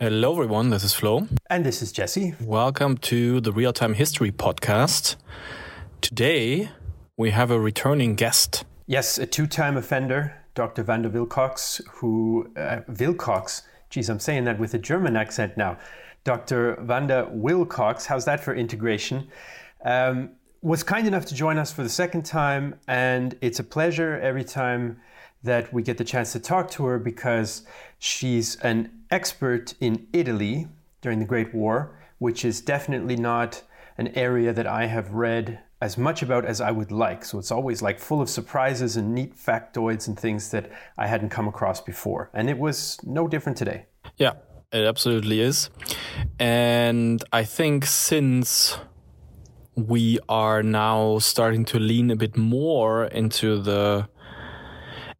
Hello, everyone. This is Flo. And this is Jesse. Welcome to the Real Time History Podcast. Today, we have a returning guest. Yes, a two time offender, Dr. Wanda Wilcox, who, uh, Wilcox, geez, I'm saying that with a German accent now. Dr. Wanda Wilcox, how's that for integration? Um, was kind enough to join us for the second time, and it's a pleasure every time that we get the chance to talk to her because she's an expert in Italy during the Great War, which is definitely not an area that I have read as much about as I would like. So it's always like full of surprises and neat factoids and things that I hadn't come across before. And it was no different today. Yeah, it absolutely is. And I think since we are now starting to lean a bit more into the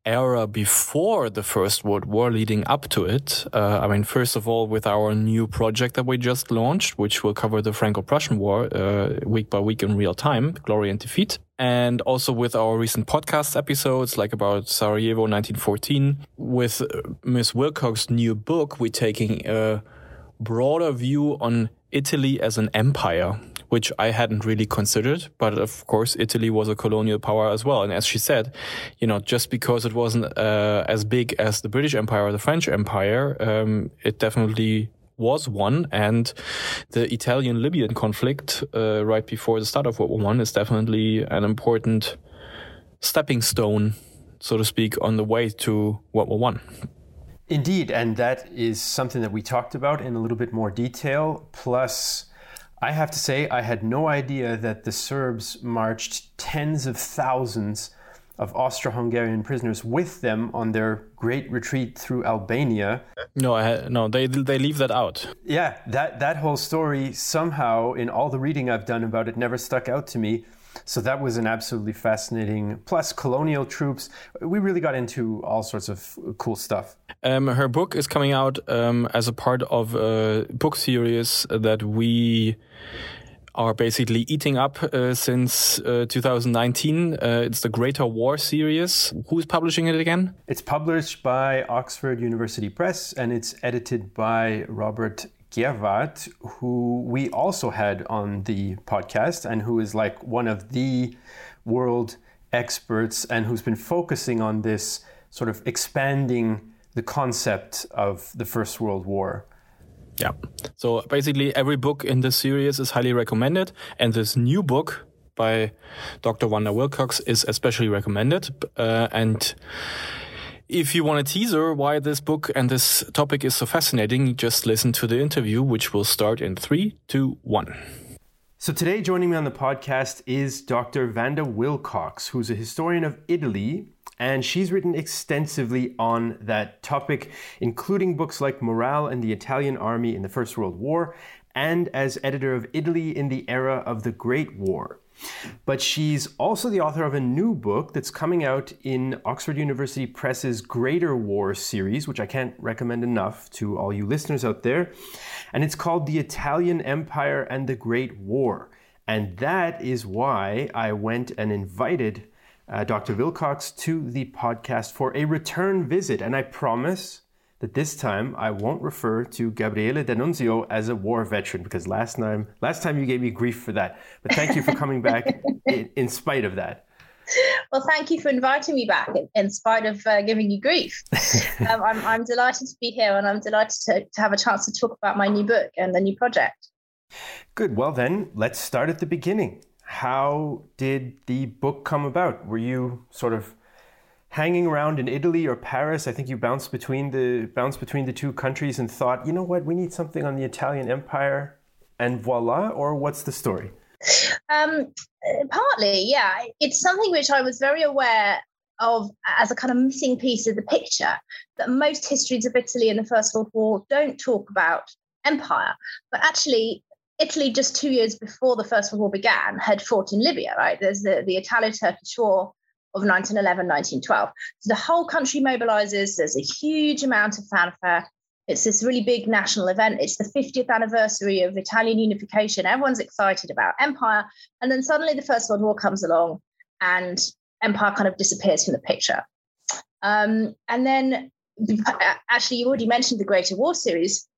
era before the First World War leading up to it. Uh, I mean, first of all, with our new project that we just launched, which will cover the Franco Prussian War uh, week by week in real time, Glory and Defeat. And also with our recent podcast episodes, like about Sarajevo 1914. With Ms. Wilcox's new book, we're taking a broader view on Italy as an empire which I hadn't really considered. But of course, Italy was a colonial power as well. And as she said, you know, just because it wasn't uh, as big as the British Empire or the French Empire, um, it definitely was one. And the Italian Libyan conflict uh, right before the start of World War One is definitely an important stepping stone, so to speak, on the way to World War One. Indeed, and that is something that we talked about in a little bit more detail. Plus, I have to say, I had no idea that the Serbs marched tens of thousands of Austro-Hungarian prisoners with them on their great retreat through Albania. No, I, no, they they leave that out. Yeah, that that whole story somehow in all the reading I've done about it never stuck out to me. So that was an absolutely fascinating. Plus, colonial troops. We really got into all sorts of cool stuff. Um, her book is coming out um, as a part of a book series that we are basically eating up uh, since uh, 2019. Uh, it's the Greater War series. Who's publishing it again? It's published by Oxford University Press and it's edited by Robert Gerwarth, who we also had on the podcast and who is like one of the world experts and who's been focusing on this sort of expanding the concept of the First World War. Yeah. So basically, every book in this series is highly recommended, and this new book by Dr. Wanda Wilcox is especially recommended. Uh, and if you want a teaser why this book and this topic is so fascinating, just listen to the interview, which will start in three, two, one. So today, joining me on the podcast is Dr. Vanda Wilcox, who's a historian of Italy, and she's written extensively on that topic, including books like Morale and the Italian Army in the First World War, and as editor of Italy in the era of the Great War. But she's also the author of a new book that's coming out in Oxford University Press's Greater War series, which I can't recommend enough to all you listeners out there. And it's called The Italian Empire and the Great War. And that is why I went and invited uh, Dr. Wilcox to the podcast for a return visit. And I promise that this time I won't refer to Gabriele D'Annunzio as a war veteran because last time last time you gave me grief for that. But thank you for coming back in, in, spite of that. Well, thank you for inviting me back in, in spite of uh, giving you grief. um, I'm, I'm delighted to be here and I'm delighted to, to have a chance to talk about my new book and the new project. Good. Well, then let's start at the beginning. How did the book come about? Were you sort of hanging around in Italy or Paris. I think you bounced between the bounced between the two countries and thought, you know what, we need something on the Italian Empire, and voila. Or what's the story? Um, partly, yeah. It's something which I was very aware of as a kind of missing piece of the picture. That most histories of Italy in the First World War don't talk about empire, but actually Italy, just two years before the First World War began, had fought in Libya, right? There's the, the Italo Turkish War, of 1911, 1912. So the whole country mobilizes. There's a huge amount of fanfare. It's this really big national event. It's the 50th anniversary of Italian unification. Everyone's excited about empire. And then suddenly the First World War comes along and empire kind of disappears from the picture. Um, and then, actually, you already mentioned the Greater War series.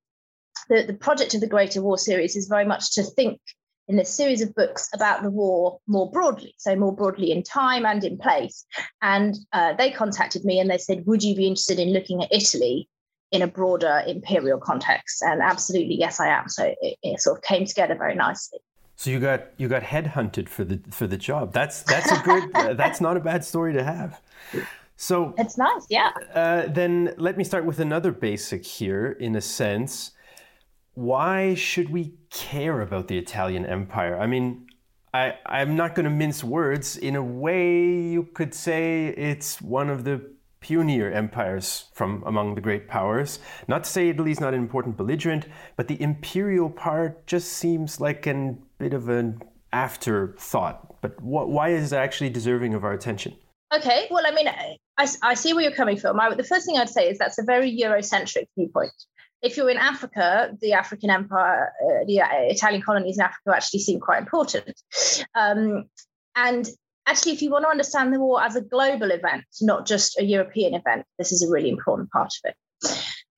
the, the project of the Greater War series is very much to think in this series of books about the war more broadly, so more broadly in time and in place. And uh, they contacted me and they said, Would you be interested in looking at Italy in a broader imperial context? And absolutely, yes, I am. So it, it sort of came together very nicely. So you got you got headhunted for the for the job. That's that's a good that's not a bad story to have. So it's nice, yeah. Uh, then let me start with another basic here, in a sense why should we care about the Italian Empire? I mean, I, I'm not going to mince words. In a way, you could say it's one of the puny empires from among the great powers. Not to say Italy's not an important belligerent, but the imperial part just seems like a bit of an afterthought. But wh- why is it actually deserving of our attention? Okay, well, I mean, I, I see where you're coming from. I, the first thing I'd say is that's a very Eurocentric viewpoint if you're in Africa, the African empire, uh, the uh, Italian colonies in Africa actually seem quite important. Um, and actually, if you want to understand the war as a global event, not just a European event, this is a really important part of it.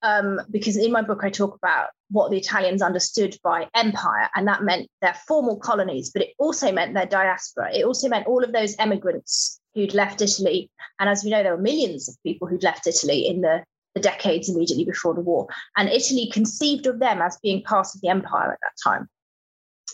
Um, because in my book, I talk about what the Italians understood by empire, and that meant their formal colonies, but it also meant their diaspora. It also meant all of those emigrants who'd left Italy. And as we know, there were millions of people who'd left Italy in the the decades immediately before the war. And Italy conceived of them as being part of the empire at that time.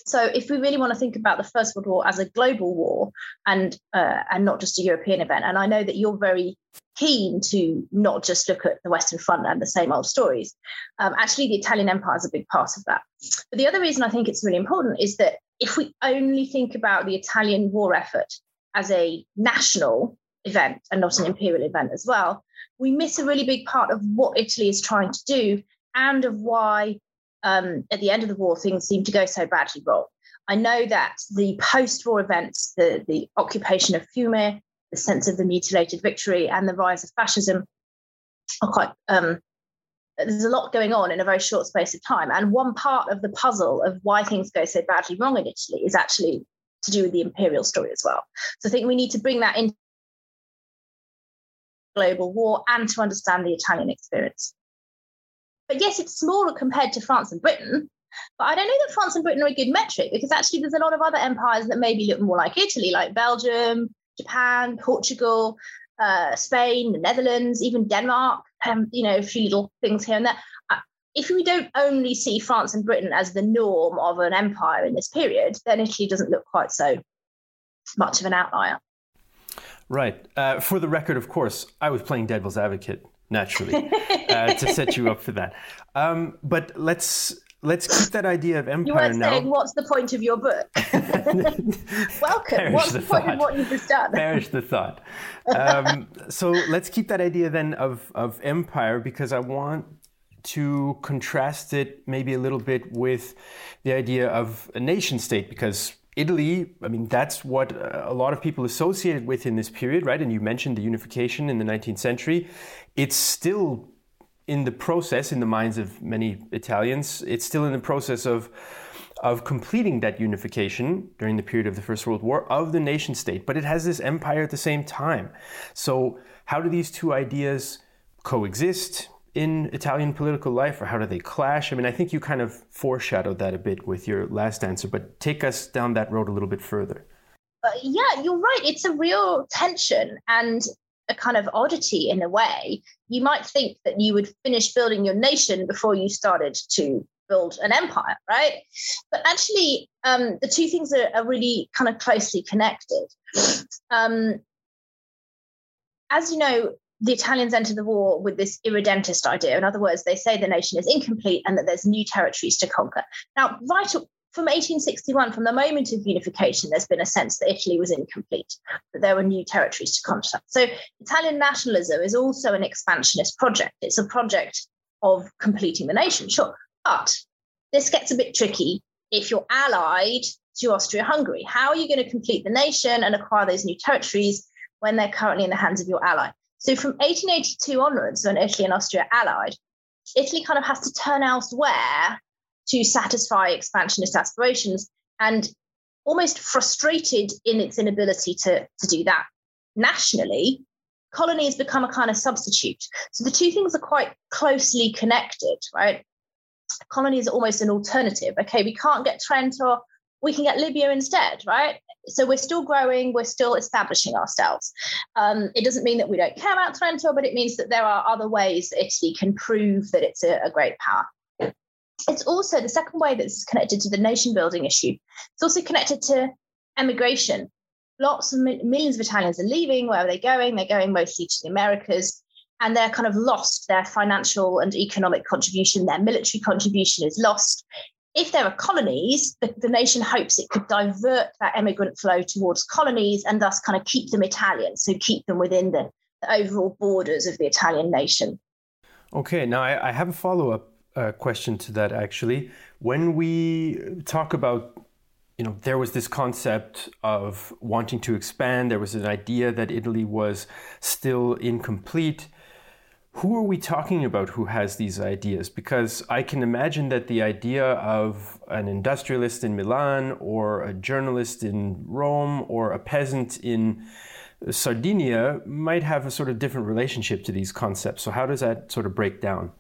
So, if we really want to think about the First World War as a global war and uh, and not just a European event, and I know that you're very keen to not just look at the Western Front and the same old stories. Um, actually, the Italian Empire is a big part of that. But the other reason I think it's really important is that if we only think about the Italian war effort as a national event and not an imperial event as well, we miss a really big part of what Italy is trying to do and of why, um, at the end of the war, things seem to go so badly wrong. I know that the post war events, the, the occupation of Fiume, the sense of the mutilated victory, and the rise of fascism are quite. Um, there's a lot going on in a very short space of time. And one part of the puzzle of why things go so badly wrong in Italy is actually to do with the imperial story as well. So I think we need to bring that into global war and to understand the Italian experience. But yes, it's smaller compared to France and Britain. But I don't know that France and Britain are a good metric because actually there's a lot of other empires that maybe look more like Italy, like Belgium, Japan, Portugal, uh, Spain, the Netherlands, even Denmark. Um, you know, a few little things here and there. Uh, if we don't only see France and Britain as the norm of an empire in this period, then Italy doesn't look quite so much of an outlier. Right. Uh, for the record, of course, I was playing devil's advocate naturally uh, to set you up for that. Um, but let's let's keep that idea of empire you weren't now. saying what's the point of your book. Welcome. Perish what's the, the point of what you've just done? Perish the thought. Um, so let's keep that idea then of of empire because I want to contrast it maybe a little bit with the idea of a nation state because Italy, I mean, that's what uh, a lot of people associated with in this period, right? And you mentioned the unification in the 19th century. It's still in the process, in the minds of many Italians, it's still in the process of, of completing that unification during the period of the First World War of the nation state. But it has this empire at the same time. So, how do these two ideas coexist? In Italian political life, or how do they clash? I mean, I think you kind of foreshadowed that a bit with your last answer, but take us down that road a little bit further. Uh, yeah, you're right. It's a real tension and a kind of oddity in a way. You might think that you would finish building your nation before you started to build an empire, right? But actually, um, the two things are, are, really kind of closely connected. Um, as you know, the Italians enter the war with this irredentist idea. In other words, they say the nation is incomplete and that there's new territories to conquer. Now, right from 1861, from the moment of unification, there's been a sense that Italy was incomplete, that there were new territories to conquer. So, Italian nationalism is also an expansionist project. It's a project of completing the nation, sure. But this gets a bit tricky if you're allied to Austria Hungary. How are you going to complete the nation and acquire those new territories when they're currently in the hands of your ally? So from 1882 onwards, when Italy and Austria allied, Italy kind of has to turn elsewhere to satisfy expansionist aspirations and almost frustrated in its inability to, to do that nationally, colony has become a kind of substitute. So the two things are quite closely connected, right? colonies are almost an alternative. Okay, we can't get Trento, we can get Libya instead, right? So we're still growing, we're still establishing ourselves. Um, it doesn't mean that we don't care about Trento, but it means that there are other ways that Italy can prove that it's a, a great power. It's also the second way that's connected to the nation building issue. It's also connected to emigration. Lots of millions of Italians are leaving. Where are they going? They're going mostly to the Americas and they're kind of lost their financial and economic contribution, their military contribution is lost. If there are colonies, the, the, nation hopes it could divert that emigrant flow towards colonies and thus kind of keep them Italian, so keep them within the, the overall borders of the Italian nation. Okay, now I, I have a follow up uh, question to that actually. When we talk about you know, there was this concept of wanting to expand. There was an idea that Italy was still incomplete who are we talking about who has these ideas? Because I can imagine that the idea of an industrialist in Milan or a journalist in Rome or a peasant in Sardinia might have a sort of different relationship to these concepts. So, how does that sort of break down?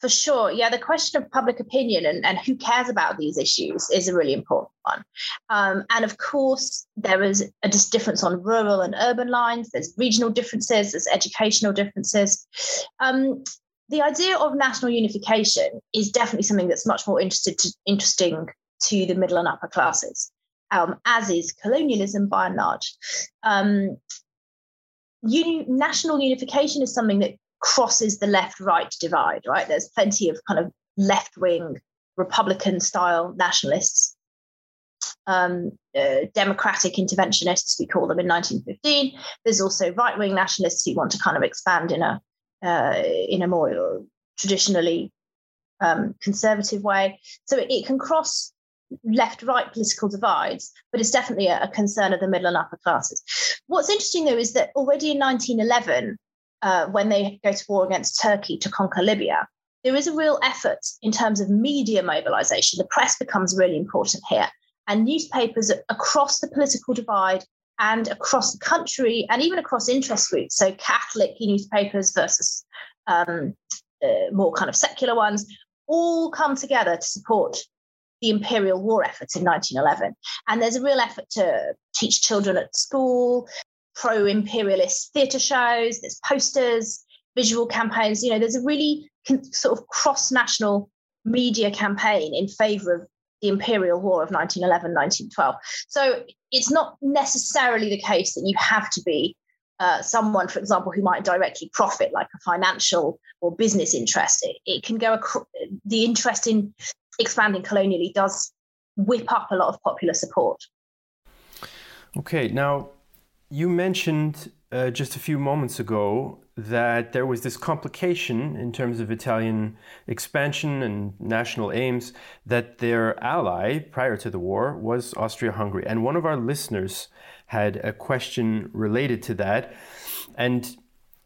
For sure. Yeah, the question of public opinion and, and who cares about these issues is a really important one. Um, and of course, there is a difference on rural and urban lines, there's regional differences, there's educational differences. Um, the idea of national unification is definitely something that's much more interested to, interesting to the middle and upper classes, um, as is colonialism by and large. Um, national unification is something that crosses the left right divide, right? There's plenty of kind of left wing Republican style nationalists, um, uh, democratic interventionists, we call them in 1915. There's also right wing nationalists who want to kind of expand in a uh, in a more traditionally um, conservative way. So it, it can cross left right political divides, but it's definitely a, a, concern of the middle and upper classes. What's interesting though is that already in 1911, uh, when they go to war against Turkey to conquer Libya, there is a real effort in terms of media mobilization. The press becomes really important here. And newspapers across the political divide and across the country and even across interest groups, so Catholic newspapers versus um, uh, more kind of secular ones, all come together to support the imperial war efforts in 1911. And there's a real effort to teach children at school, pro imperialist theatre shows, there's posters, visual campaigns. You know, there's a really sort of cross national media campaign in favor of the imperial war of 1911 1912 so it's not necessarily the case that you have to be uh, someone for example who might directly profit like a financial or business interest it, it can go the interest in expanding colonially does whip up a lot of popular support okay now you mentioned uh, just a few moments ago that there was this complication in terms of Italian expansion and national aims that their ally prior to the war was Austria Hungary. And one of our listeners had a question related to that. And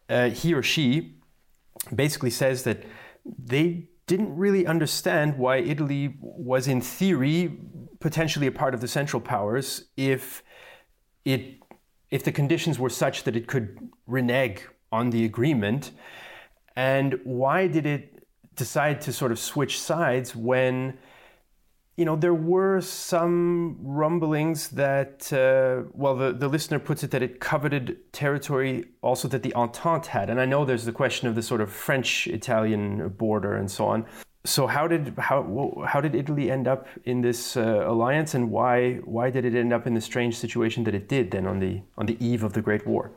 uh, he or she basically says that they didn't really understand why Italy was, in theory, potentially a part of the Central Powers if it if the conditions were such that it could renege on the agreement? And why did it decide to sort of switch sides when, you know, there were some rumblings that, uh, well, the, the listener puts it that it coveted territory also that the Entente had. And I know there's the question of the sort of French Italian border and so on so how did how how did Italy end up in this uh, alliance, and why why did it end up in the strange situation that it did then on the on the eve of the Great War?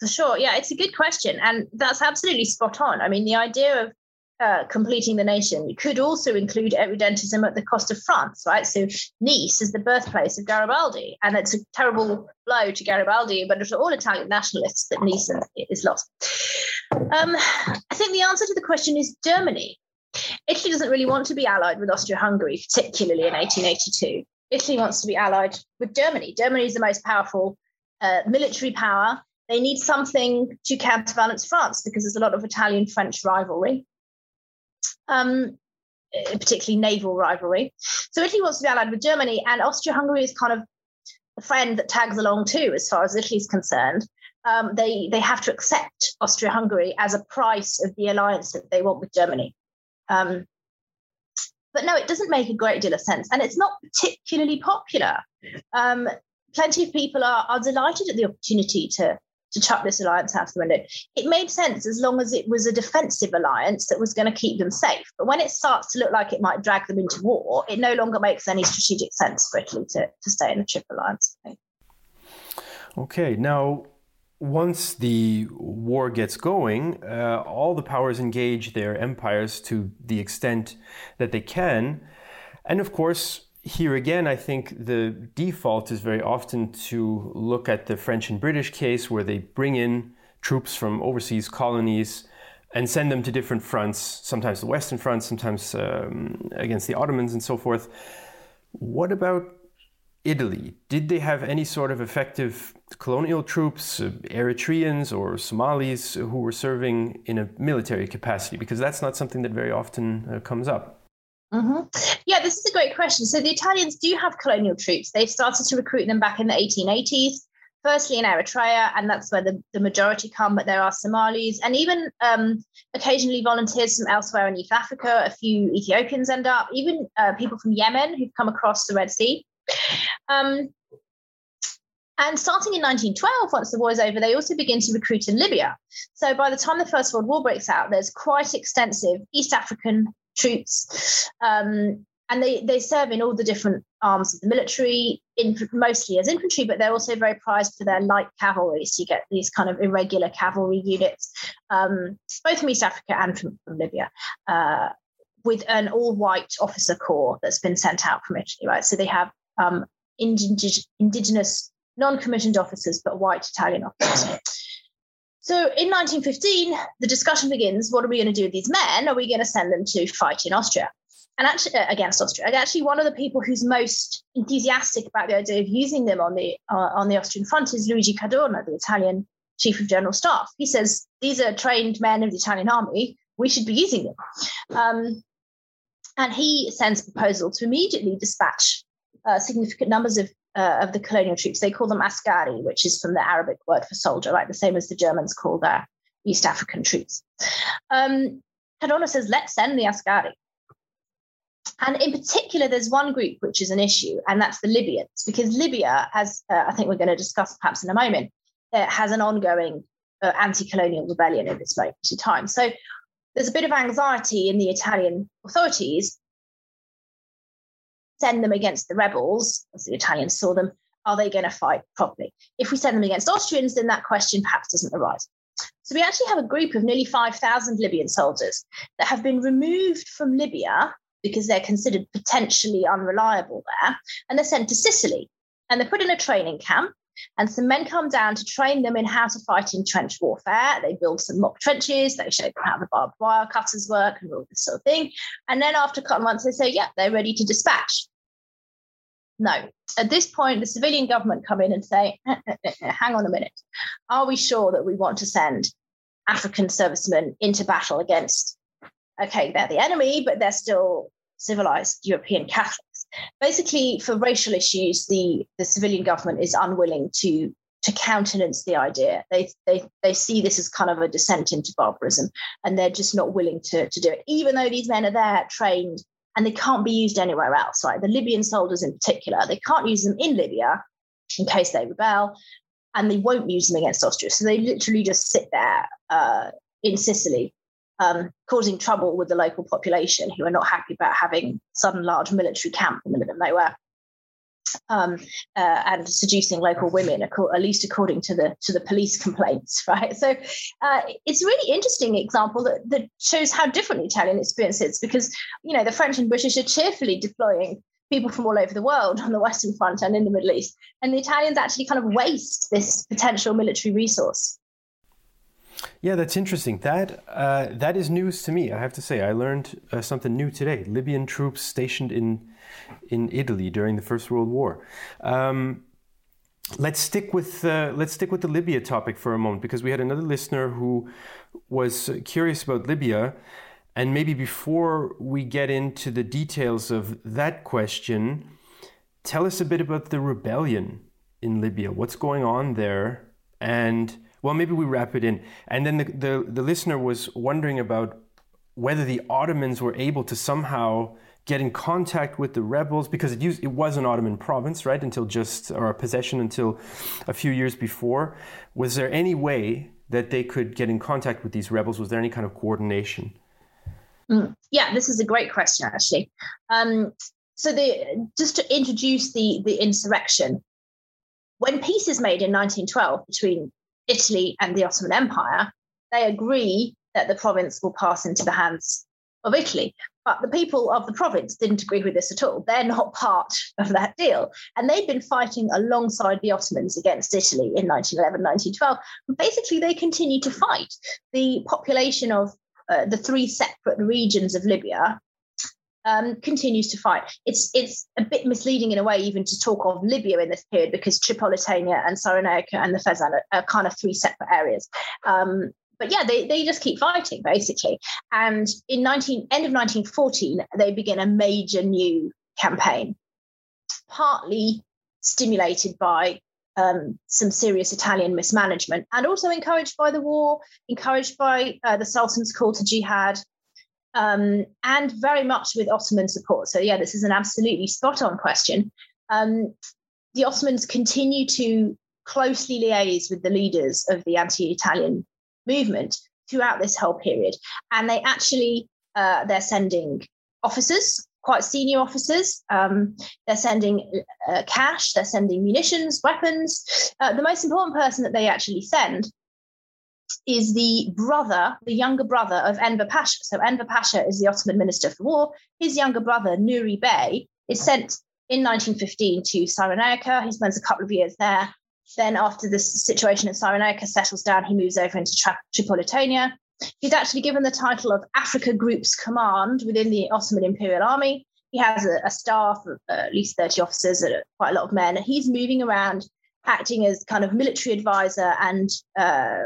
For sure, yeah, it's a good question, and that's absolutely spot on. I mean, the idea of uh, completing the nation could also include irredentism at the cost of France, right? So Nice is the birthplace of Garibaldi, and it's a terrible blow to Garibaldi, but to all Italian nationalists that Nice is lost. Um, I think the answer to the question is Germany. Italy doesn't really want to be allied with Austria Hungary, particularly in 1882. Italy wants to be allied with Germany. Germany is the most powerful uh, military power. They need something to counterbalance France because there's a lot of Italian French rivalry, um, uh, particularly naval rivalry. So Italy wants to be allied with Germany, and Austria Hungary is kind of a friend that tags along too, as far as Italy is concerned. Um, they they have to accept Austria Hungary as a price of the alliance that they want with Germany. Um, But no, it doesn't make a great deal of sense. And it's not particularly popular. Um, plenty of people are, are delighted at the opportunity to, to chuck this alliance out the window. It made sense as long as it was a defensive alliance that was going to keep them safe. But when it starts to look like it might drag them into war, it no longer makes any strategic sense for Italy to, to stay in the Triple Alliance. Okay, now once the war gets going, uh, all the powers engage their empires to the extent that they can. And of course, here again, I think the default is very often to look at the French and British case where they bring in troops from overseas colonies and send them to different fronts, sometimes the Western Front, sometimes um, against the Ottomans and so forth. What about Italy? Did they have any sort of effective colonial troops, uh, Eritreans or Somalis who were serving in a military capacity? Because that's not something that very often uh, comes up. Mm-hmm. Yeah, this is a great question. So the Italians do have colonial troops. They started to recruit them back in the 1880s, firstly in Eritrea, and that's where the, the majority come, but there are Somalis and even um, occasionally volunteers from elsewhere in East Africa. A few Ethiopians end up, even uh, people from Yemen who've come across the Red Sea. Um, and starting in 1912, once the war is over, they also begin to recruit in Libya. So by the time the First World War breaks out, there's quite extensive East African troops. Um, and they, they serve in all the different arms of the military, in, mostly as infantry, but they're also very prized for their light cavalry. So you get these kind of irregular cavalry units, um, both from East Africa and from, from Libya. Uh, with an all-white officer corps that's been sent out from Italy, right? So they have um, indig- indigenous non-commissioned officers, but white Italian officers. So in 1915, the discussion begins what are we going to do with these men? Are we going to send them to fight in Austria? And actually, uh, against Austria. And actually, one of the people who's most enthusiastic about the idea of using them on the uh, on the Austrian front is Luigi Cadorna, the Italian chief of general staff. He says these are trained men of the Italian army. We should be using them. Um, and he sends a proposal to immediately dispatch uh, significant numbers of uh, of the colonial troops. They call them askari, which is from the Arabic word for soldier, like The same as the Germans call their East African troops. Um, Cadorna says, let's send the askari. And in particular, there's one group which is an issue, and that's the Libyans, because Libya, as uh, I think we're going to discuss perhaps in a moment, uh, has an ongoing uh, anti-colonial rebellion at this moment in time. So there's a bit of anxiety in the Italian authorities send them against the rebels, as the Italians saw them, are they going to fight properly? If we send them against Austrians, then that question perhaps doesn't arise. So we actually have a group of nearly 5,000 Libyan soldiers that have been removed from Libya because they're considered potentially unreliable there, and they're sent to Sicily. And they're put in a training camp, and some men come down to train them in how to fight in trench warfare. They build some mock trenches, they show them how the barbed wire cutters work and all this sort of thing. And then after a couple of months, they say, yeah, they're ready to dispatch. No. At this point, the civilian government come in and say, eh, eh, eh, hang on a minute. Are we sure that we want to send African servicemen into battle against, okay, they're the enemy, but they're still civilized European Catholics? Basically, for racial issues, the, the civilian government is unwilling to to countenance the idea. They, they they see this as kind of a descent into barbarism, and they're just not willing to, to do it, even though these men are there trained and they can't be used anywhere else. Right, the Libyan soldiers in particular, they can't use them in Libya in case they rebel, and they won't use them against Austria. So they literally just sit there uh, in Sicily um, causing trouble with the local population who are not happy about having sudden large military camp in the middle of nowhere. Um, uh, and seducing local women, at least according to the to the police complaints, right? So uh, it's a really interesting example that, that shows how different Italian experience is, because you know the French and British are cheerfully deploying people from all over the world on the Western Front and in the Middle East, and the Italians actually kind of waste this potential military resource. Yeah, that's interesting. That uh, that is news to me. I have to say, I learned uh, something new today. Libyan troops stationed in in Italy during the First World War. Um, let's stick with uh, let's stick with the Libya topic for a moment because we had another listener who was curious about Libya, and maybe before we get into the details of that question, tell us a bit about the rebellion in Libya. What's going on there, and well, maybe we wrap it in. And then the, the, the listener was wondering about whether the Ottomans were able to somehow get in contact with the rebels because it used it was an Ottoman province, right, until just or a possession until a few years before. Was there any way that they could get in contact with these rebels? Was there any kind of coordination? Mm, yeah, this is a great question, actually. Um, so, the just to introduce the the insurrection, when peace is made in 1912 between Italy and the Ottoman Empire, they agree that the province will pass into the hands of Italy. But the people of the province didn't agree with this at all. They're not part of that deal. And they've been fighting alongside the Ottomans against Italy in 1911, 1912. And basically, they continued to fight. The population of uh, the three separate regions of Libya um, continues to fight. It's it's a bit misleading in a way even to talk of Libya in this period because Tripolitania and Cyrenaica and the Fezzan are, are kind of three separate areas. Um, but yeah, they, they just keep fighting basically. And in 19 end of 1914, they begin a major new campaign, partly stimulated by um, some serious Italian mismanagement, and also encouraged by the war, encouraged by uh, the Sultan's call to jihad, um, and very much with Ottoman support. So yeah, this is an absolutely spot on question. Um, the Ottomans continue to closely liaise with the leaders of the anti-Italian movement throughout this whole period. And they actually uh, they're sending officers, quite senior officers. Um, they're sending uh, cash. They're sending munitions, weapons. Uh, the most important person that they actually send is the brother, the younger brother of Enver Pasha. So Enver Pasha is the Ottoman Minister for War. His younger brother, Nuri Bey, is sent in 1915 to Cyrenaica. He spends a couple of years there. Then, after the situation in Cyrenaica settles down, he moves over into Tri- Tripolitania. He's actually given the title of Africa Group's Command within the Ottoman Imperial Army. He has a, a staff of uh, at least 30 officers, uh, quite a lot of men. He's moving around, acting as kind of military advisor and uh,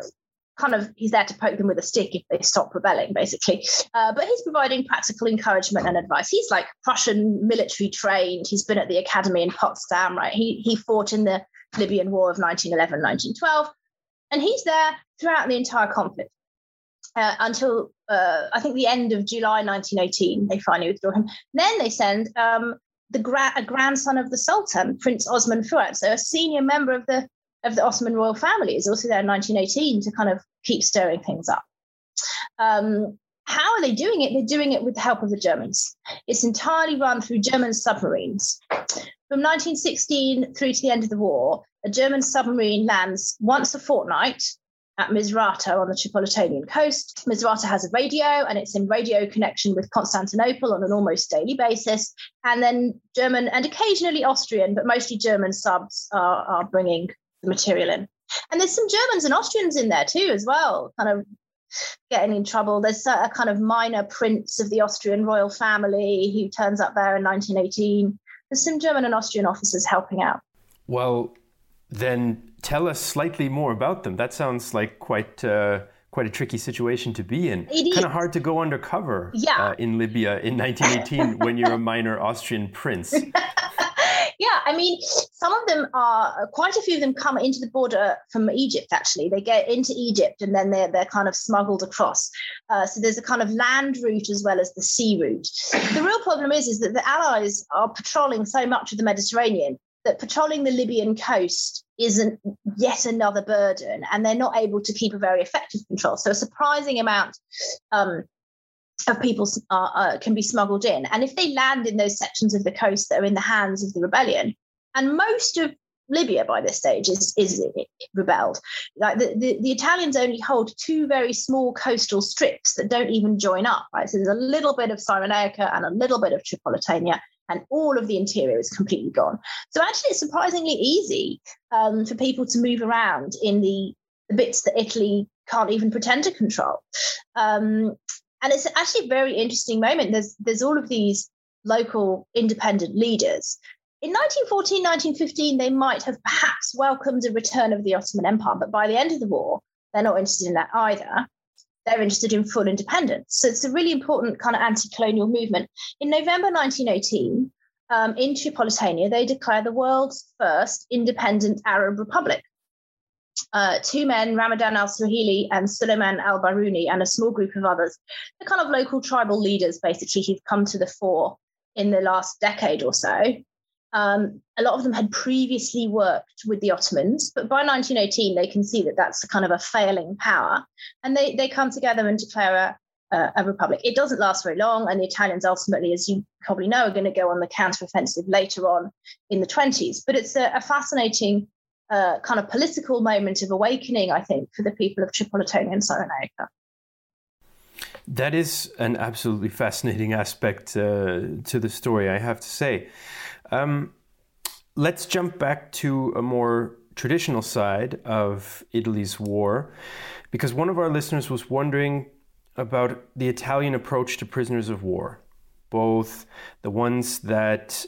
kind of he's there to poke them with a stick if they stop rebelling, basically. Uh, but he's providing practical encouragement and advice. He's like Prussian military trained. He's been at the academy in Potsdam, right? He he fought in the Libyan War of 1911 1912. And he's there throughout the entire conflict uh, until uh, I think the end of July 1918. They finally withdraw him. Then they send um, the gra- a grandson of the Sultan, Prince Osman Fuad, so a senior member of the of the Ottoman royal family, is also there in 1918 to kind of keep stirring things up. Um, how are they doing it? They're doing it with the help of the Germans. It's entirely run through German submarines. From 1916 through to the end of the war, a German submarine lands once a fortnight at Misrata on the Tripolitanian coast. Misrata has a radio and it's in radio connection with Constantinople on an almost daily basis. And then German and occasionally Austrian, but mostly German subs are, are bringing the material in. And there's some Germans and Austrians in there too, as well, kind of getting in trouble. There's a kind of minor prince of the Austrian royal family who turns up there in 1918 there's some German and Austrian officers helping out. Well, then tell us slightly more about them. That sounds like quite uh, quite a tricky situation to be in. Kind of hard to go undercover yeah. uh, in Libya in 1918 when you're a minor Austrian prince. Yeah, I mean, some of them are quite a few of them come into the border from Egypt. Actually, they get into Egypt and then they're they're kind of smuggled across. Uh, so there's a kind of land route as well as the sea route. The real problem is is that the Allies are patrolling so much of the Mediterranean that patrolling the Libyan coast isn't yet another burden, and they're not able to keep a very effective control. So a surprising amount um, of people uh, can be smuggled in. And if they land in those sections of the coast that are in the hands of the rebellion, and most of Libya by this stage is, is rebelled. Like the, the, the, Italians only hold two very small coastal strips that don't even join up, right? So there's a little bit of Cyrenaica and a little bit of Tripolitania, and all of the interior is completely gone. So actually, it's surprisingly easy um, for people to move around in the, the bits that Italy can't even pretend to control. Um, and it's actually a very interesting moment. There's there's all of these local independent leaders. In 1914, 1915, they might have perhaps welcomed a return of the Ottoman Empire, but by the end of the war, they're not interested in that either. They're interested in full independence. So it's a really important kind of anti colonial movement. In November 1918, um, in Tripolitania, they declare the world's first independent Arab republic. Uh, two men, Ramadan al Suwayhili and Suleiman al Baruni, and a small group of others, the kind of local tribal leaders basically who've come to the fore in the last decade or so. Um, a lot of them had previously worked with the Ottomans, but by 1918 they can see that that's kind of a failing power, and they they come together and declare a, a, a republic. It doesn't last very long, and the Italians ultimately, as you probably know, are going to go on the counteroffensive later on in the 20s. But it's a, a fascinating kind of political moment of awakening, I think, for the people of Tripolitania and Cyrenaica. That is an absolutely fascinating aspect uh, to the story, I have to say. Um, let's jump back to a more traditional side of Italy's war, because one of our listeners was wondering about the Italian approach to prisoners of war, both the ones that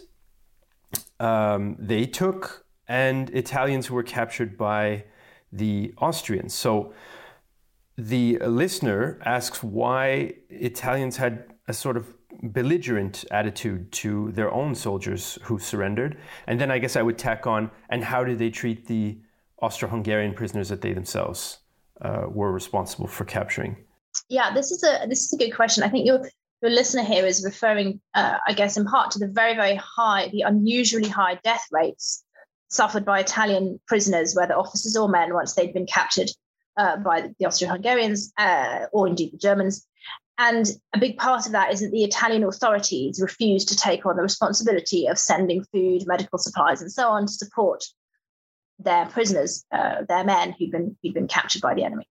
um, they took and Italians who were captured by the Austrians. So the listener asks why Italians had a sort of belligerent attitude to their own soldiers who surrendered. And then I guess I would tack on, and how did they treat the Austro Hungarian prisoners that they themselves uh, were responsible for capturing? Yeah, this is a this is a good question. I think your your listener here is referring, uh, I guess, in part to the very very high, the unusually high death rates suffered by Italian prisoners, whether officers or men, once they'd been captured uh, by the Austro-Hungarians uh, or indeed the Germans. And a big part of that is that the Italian authorities refused to take on the responsibility of sending food, medical supplies, and so on to support their prisoners, uh, their men who'd been who'd been captured by the enemy.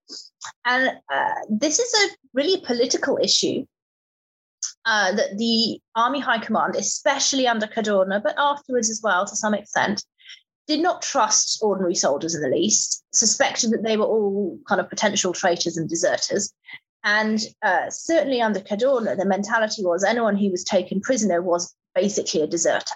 And uh, this is a really political issue uh, that the Army High Command, especially under Cadorna, but afterwards as well to some extent, did not trust ordinary soldiers in the least, suspected that they were all kind of potential traitors and deserters. And uh, certainly under Cadorna, the mentality was anyone who was taken prisoner was basically a deserter.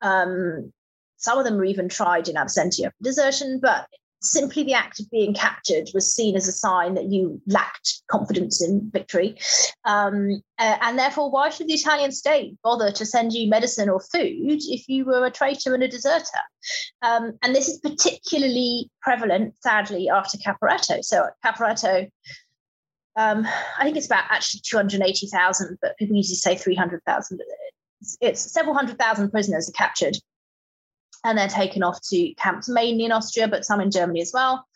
Um, some of them were even tried in absentia for desertion, but simply the act of being captured was seen as a sign that you lacked confidence in victory. Um, uh, and therefore, why should the Italian state bother to send you medicine or food if you were a traitor and a deserter? Um, and this is particularly prevalent, sadly, after Caporetto. So, Caporetto. Um, I think it's about actually 280,000, but people usually say 300,000. It's, it's several hundred thousand prisoners are captured and they're taken off to camps mainly in Austria, but some in Germany as well.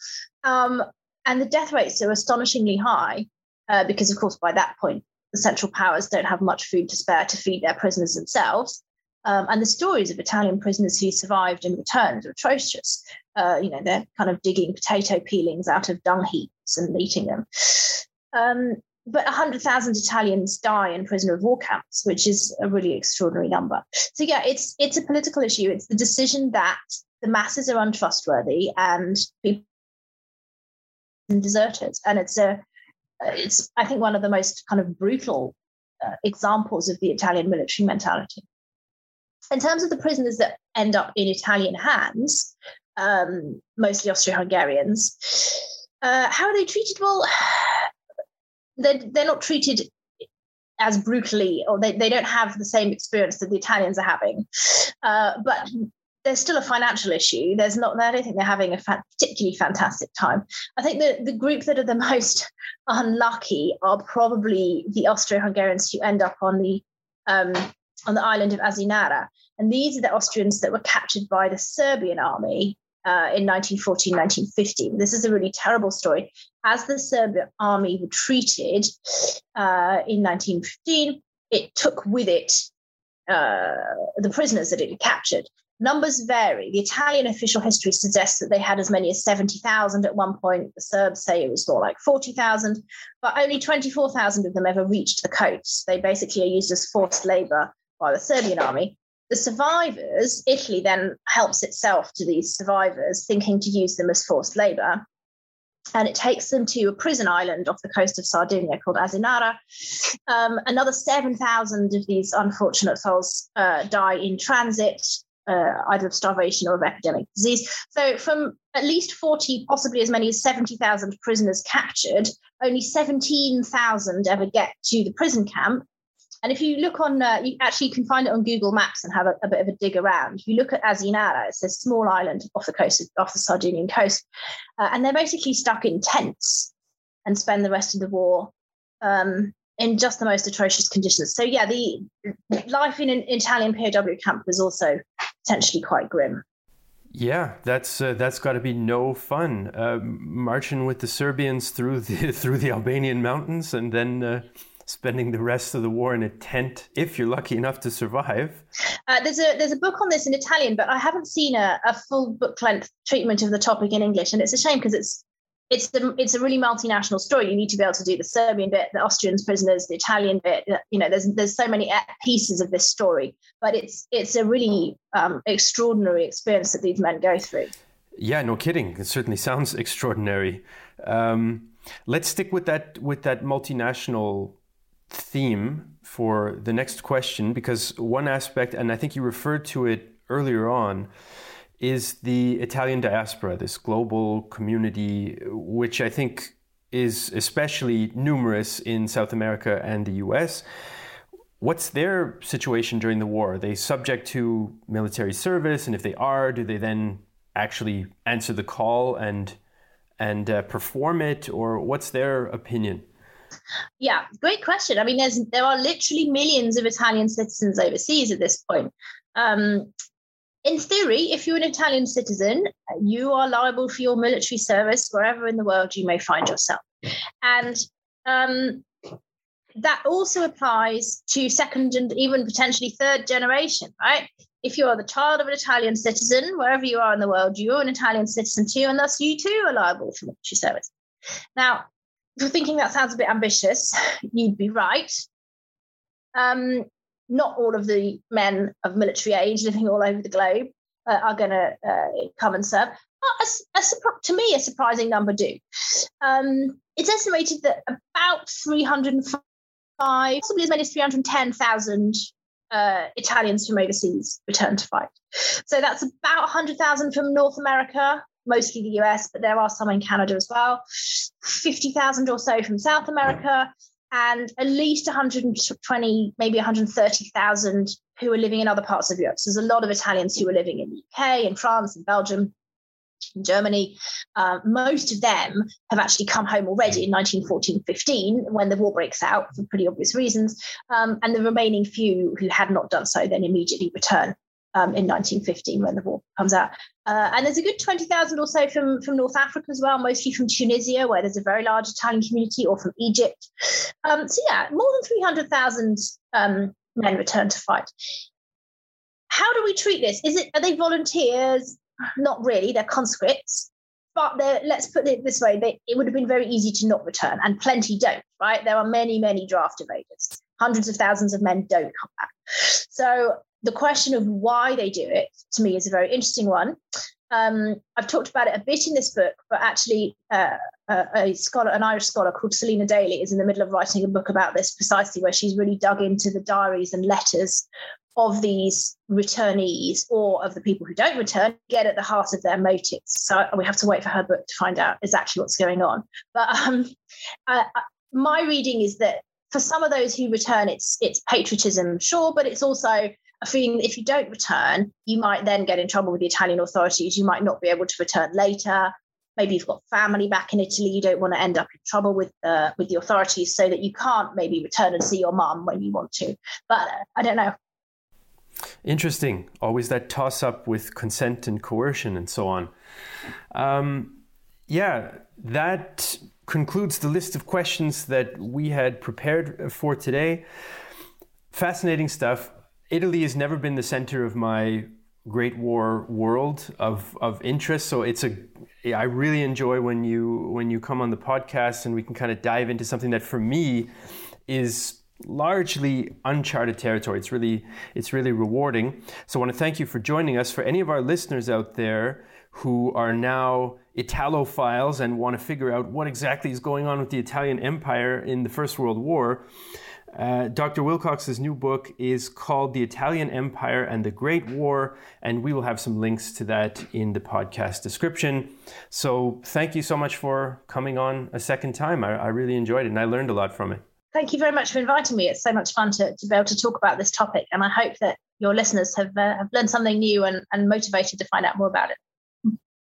Um, and the death rates are astonishingly high uh, because, of course, by that point, the Central Powers don't have much food to spare to feed their prisoners themselves. Um, and the stories of Italian prisoners who survived and returned are atrocious. Uh, you know, they're kind of digging potato peelings out of dung heaps and eating them. Um, but 100,000 Italians die in prisoner of war camps, which is a really extraordinary number. So yeah, it's it's a political issue. It's the decision that the masses are untrustworthy and people and deserters, and it's a it's I think one of the most kind of brutal uh, examples of the Italian military mentality. In terms of the prisoners that end up in Italian hands, um, mostly Austro-Hungarians, uh, how are they treated? Well they're, they're not treated as brutally or they, they don't have the same experience that the Italians are having. Uh, but there's still a financial issue. There's not, I don't think they're having a fa- particularly fantastic time. I think the, the group that are the most unlucky are probably the Austro-Hungarians who end up on the um, on the island of Asinara. And these are the Austrians that were captured by the Serbian army uh, in 1914, 1915. This is a really terrible story. As the Serbian army retreated uh, in 1915, it took with it uh, the prisoners that it had captured. Numbers vary. The Italian official history suggests that they had as many as 70,000 at one point. The Serbs say it was more like 40,000, but only 24,000 of them ever reached the coast. They basically are used as forced labor by the Serbian army the survivors, Italy then helps itself to these survivors, thinking to use them as forced labor. And it takes them to a prison island off the coast of Sardinia called Asinara. Um, another 7,000 of these unfortunate souls uh, die in transit, uh, either of starvation or of epidemic disease. So, from at least 40, possibly as many as 70,000 prisoners captured, only 17,000 ever get to the prison camp and if you look on, uh, you actually can find it on Google Maps and have a, a, bit of a dig around. If you look at Asinara, it's a small island off the coast, of, off the Sardinian coast, uh, and they're basically stuck in tents and spend the rest of the war um, in just the most atrocious conditions. So yeah, the life in an Italian POW camp was also potentially quite grim. Yeah, that's uh, that's got to be no fun. Uh, marching with the Serbians through the through the Albanian mountains and then uh, spending the rest of the war in a tent if you're lucky enough to survive. Uh, there's a there's a book on this in Italian, but I haven't seen a, a full book length treatment of the topic in English, and it's a shame because it's it's the it's a really multinational story. You need to be able to do the Serbian bit, the Austrians prisoners, the Italian bit. You know, there's there's so many pieces of this story, but it's it's a really um, extraordinary experience that these men go through. Yeah, no kidding. It certainly sounds extraordinary. Um, let's stick with that with that multinational theme for the next question because one aspect, and I think you referred to it earlier on is the Italian diaspora, this global community, which I think is especially numerous in South America and the US. What's their situation during the war? Are they subject to military service? And if they are, do they then actually answer the call and and uh, perform it, or what's their opinion? Yeah, great question. I mean, there's there are literally millions of Italian citizens overseas at this point. Um, in theory, if you're an Italian citizen, you are liable for your military service wherever in the world you may find yourself. And um, that also applies to second and even potentially third generation, right? If you are the child of an Italian citizen, wherever you are in the world, you're an Italian citizen too, and thus you too are liable for military service. Now, if you're thinking that sounds a bit ambitious, you'd be right. Um, not all of the men of military age living all over the globe uh, are going to uh, come and serve. A, a, to me, a surprising number do. Um, it's estimated that about 305, possibly as many as 310,000 uh, Italians from overseas return to fight. So that's about 100,000 from North America, mostly the US, but there are some in Canada as well. 50,000 or so from South America, and at least 120, maybe 130,000 who are living in other parts of Europe. So there's a lot of Italians who are living in the UK, in France, in Belgium, in Germany. Uh, most of them have actually come home already in 1914 15 when the war breaks out for pretty obvious reasons. Um, and the remaining few who had not done so then immediately return um, in 1915 when the war comes out. Uh, and there's a good 20,000 or so from, from North Africa as well, mostly from Tunisia, where there's a very large Italian community, or from Egypt. Um, so, yeah, more than 300,000 um, men return to fight. How do we treat this? Is it are they volunteers? Not really. They're conscripts. But let's put it this way: they, it would have been very easy to not return, and plenty don't. Right? There are many, many draft evaders. Hundreds of thousands of men don't come back. So the question of why they do it to me is a very interesting one. Um, I've talked about it a bit in this book, but actually, uh, a, a scholar, an Irish scholar called Selena Daly, is in the middle of writing a book about this precisely, where she's really dug into the diaries and letters of these returnees or of the people who don't return, get at the heart of their motives. So we have to wait for her book to find out exactly what's going on. But um, uh, my reading is that for some of those who return, it's it's patriotism, sure, but it's also a feeling that if you don't return, you might then get in trouble with the Italian authorities. You might not be able to return later. Maybe you've got family back in Italy. You don't want to end up in trouble with the with the authorities, so that you can't maybe return and see your mum when you want to. But uh, I don't know. Interesting. Always that toss up with consent and coercion and so on. Um, yeah, that concludes the list of questions that we had prepared uh, for today. Fascinating stuff. Italy has never been the center of my Great War world of, of interest. So it's a I really enjoy when you when you come on the podcast and we can kind of dive into something that for me is largely uncharted territory. It's really it's really rewarding. So I want to thank you for joining us. For any of our listeners out there who are now Italophiles and want to figure out what exactly is going on with the Italian Empire in the First World War, uh, Dr. Wilcox's new book is called The Italian Empire and the Great War, and we will have some links to that in the podcast description. So, thank you so much for coming on a second time. I, I really enjoyed it and I learned a lot from it. thank you very much for inviting me. It's so much fun to, to be able to talk about this topic. And I hope that your listeners have, uh, have learned something new and, and motivated to find out more about it.